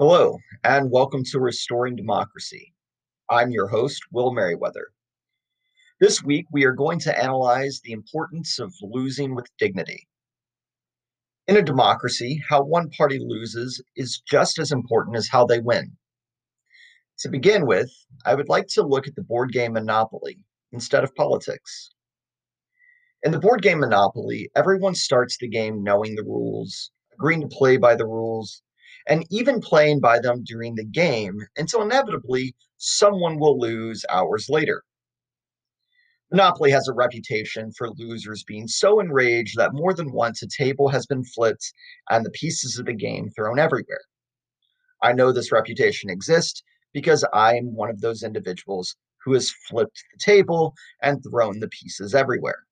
Hello, and welcome to Restoring Democracy. I'm your host, Will Merriweather. This week, we are going to analyze the importance of losing with dignity. In a democracy, how one party loses is just as important as how they win. To begin with, I would like to look at the board game Monopoly instead of politics. In the board game Monopoly, everyone starts the game knowing the rules, agreeing to play by the rules, and even playing by them during the game until inevitably someone will lose hours later. Monopoly has a reputation for losers being so enraged that more than once a table has been flipped and the pieces of the game thrown everywhere. I know this reputation exists because I'm one of those individuals who has flipped the table and thrown the pieces everywhere.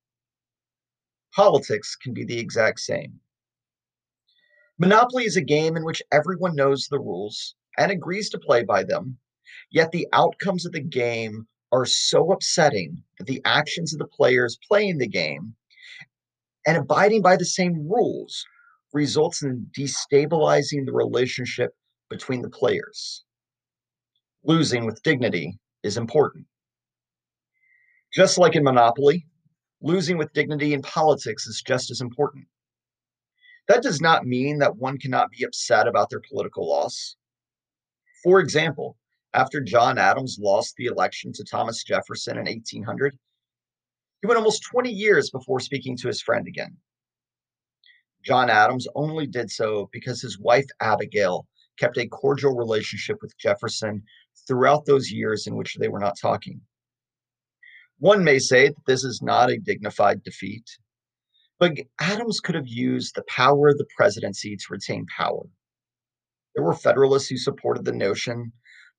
Politics can be the exact same. Monopoly is a game in which everyone knows the rules and agrees to play by them, yet the outcomes of the game are so upsetting that the actions of the players playing the game and abiding by the same rules results in destabilizing the relationship between the players. Losing with dignity is important. Just like in Monopoly, losing with dignity in politics is just as important. That does not mean that one cannot be upset about their political loss. For example, after John Adams lost the election to Thomas Jefferson in 1800, he went almost 20 years before speaking to his friend again. John Adams only did so because his wife Abigail kept a cordial relationship with Jefferson throughout those years in which they were not talking. One may say that this is not a dignified defeat, but Adams could have used the power of the presidency to retain power. There were Federalists who supported the notion,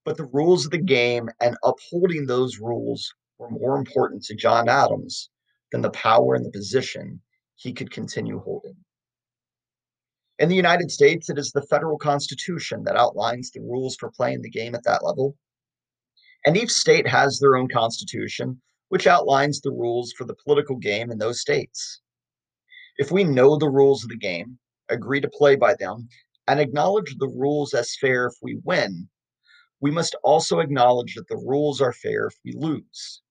but the rules of the game and upholding those rules were more important to John Adams than the power and the position he could continue holding. In the United States, it is the federal constitution that outlines the rules for playing the game at that level. And each state has their own constitution, which outlines the rules for the political game in those states. If we know the rules of the game, agree to play by them, and acknowledge the rules as fair if we win, we must also acknowledge that the rules are fair if we lose.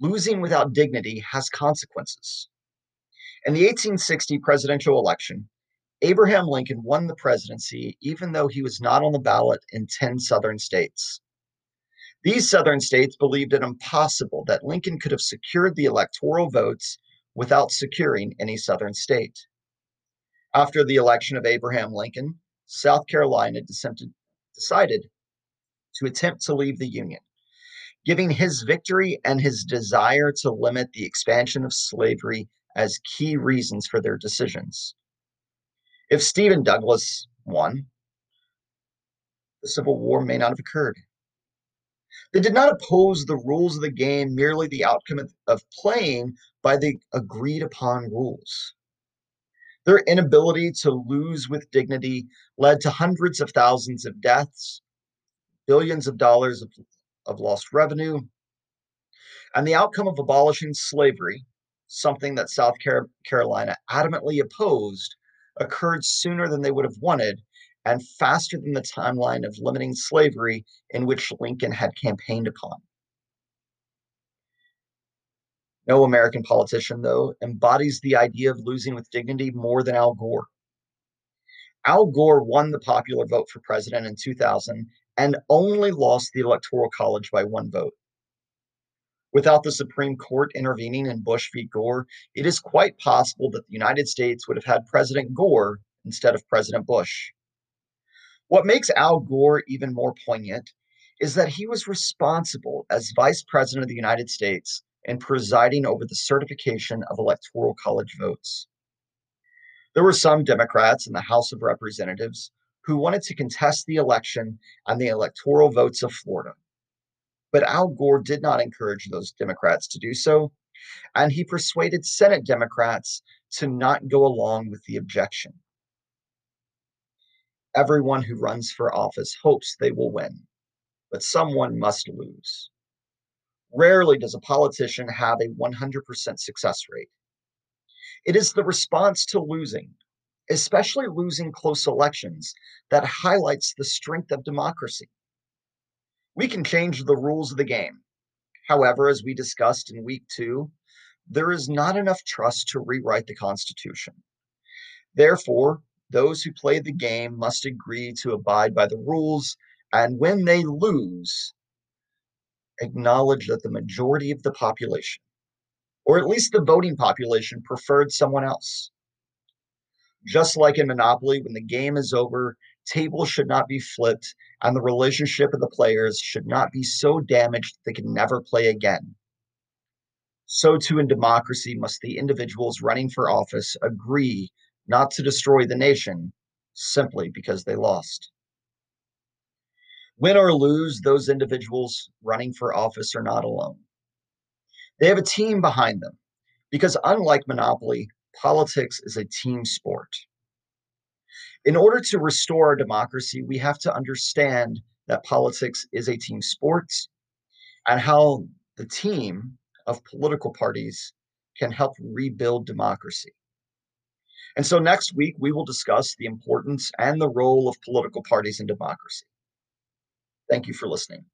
Losing without dignity has consequences. In the 1860 presidential election, Abraham Lincoln won the presidency even though he was not on the ballot in 10 southern states. These southern states believed it impossible that Lincoln could have secured the electoral votes without securing any Southern state. After the election of Abraham Lincoln, South Carolina decided to attempt to leave the Union, giving his victory and his desire to limit the expansion of slavery as key reasons for their decisions. If Stephen Douglas won, the Civil War may not have occurred. They did not oppose the rules of the game, merely the outcome of playing by the agreed upon rules. Their inability to lose with dignity led to hundreds of thousands of deaths, billions of dollars of, of lost revenue, and the outcome of abolishing slavery, something that South Carolina adamantly opposed, occurred sooner than they would have wanted and faster than the timeline of limiting slavery in which Lincoln had campaigned upon. No American politician, though, embodies the idea of losing with dignity more than Al Gore. Al Gore won the popular vote for president in 2000 and only lost the Electoral College by one vote. Without the Supreme Court intervening in Bush v. Gore, it is quite possible that the United States would have had President Gore instead of President Bush. What makes Al Gore even more poignant is that he was responsible as Vice President of the United States and presiding over the certification of electoral college votes. There were some Democrats in the House of Representatives who wanted to contest the election and the electoral votes of Florida. But Al Gore did not encourage those Democrats to do so, and he persuaded Senate Democrats to not go along with the objection. Everyone who runs for office hopes they will win, but someone must lose. Rarely does a politician have a 100% success rate. It is the response to losing, especially losing close elections that highlights the strength of democracy. We can change the rules of the game. However, as we discussed in week two, there is not enough trust to rewrite the Constitution. Therefore, those who play the game must agree to abide by the rules, and when they lose, acknowledge that the majority of the population, or at least the voting population, preferred someone else. Just like in Monopoly, when the game is over, tables should not be flipped, and the relationship of the players should not be so damaged they can never play again. So, too, in democracy, must the individuals running for office agree not to destroy the nation simply because they lost. Win or lose, those individuals running for office are not alone. They have a team behind them because, unlike Monopoly, politics is a team sport. In order to restore our democracy, we have to understand that politics is a team sport and how the team of political parties can help rebuild democracy. And so next week, we will discuss the importance and the role of political parties in democracy. Thank you for listening.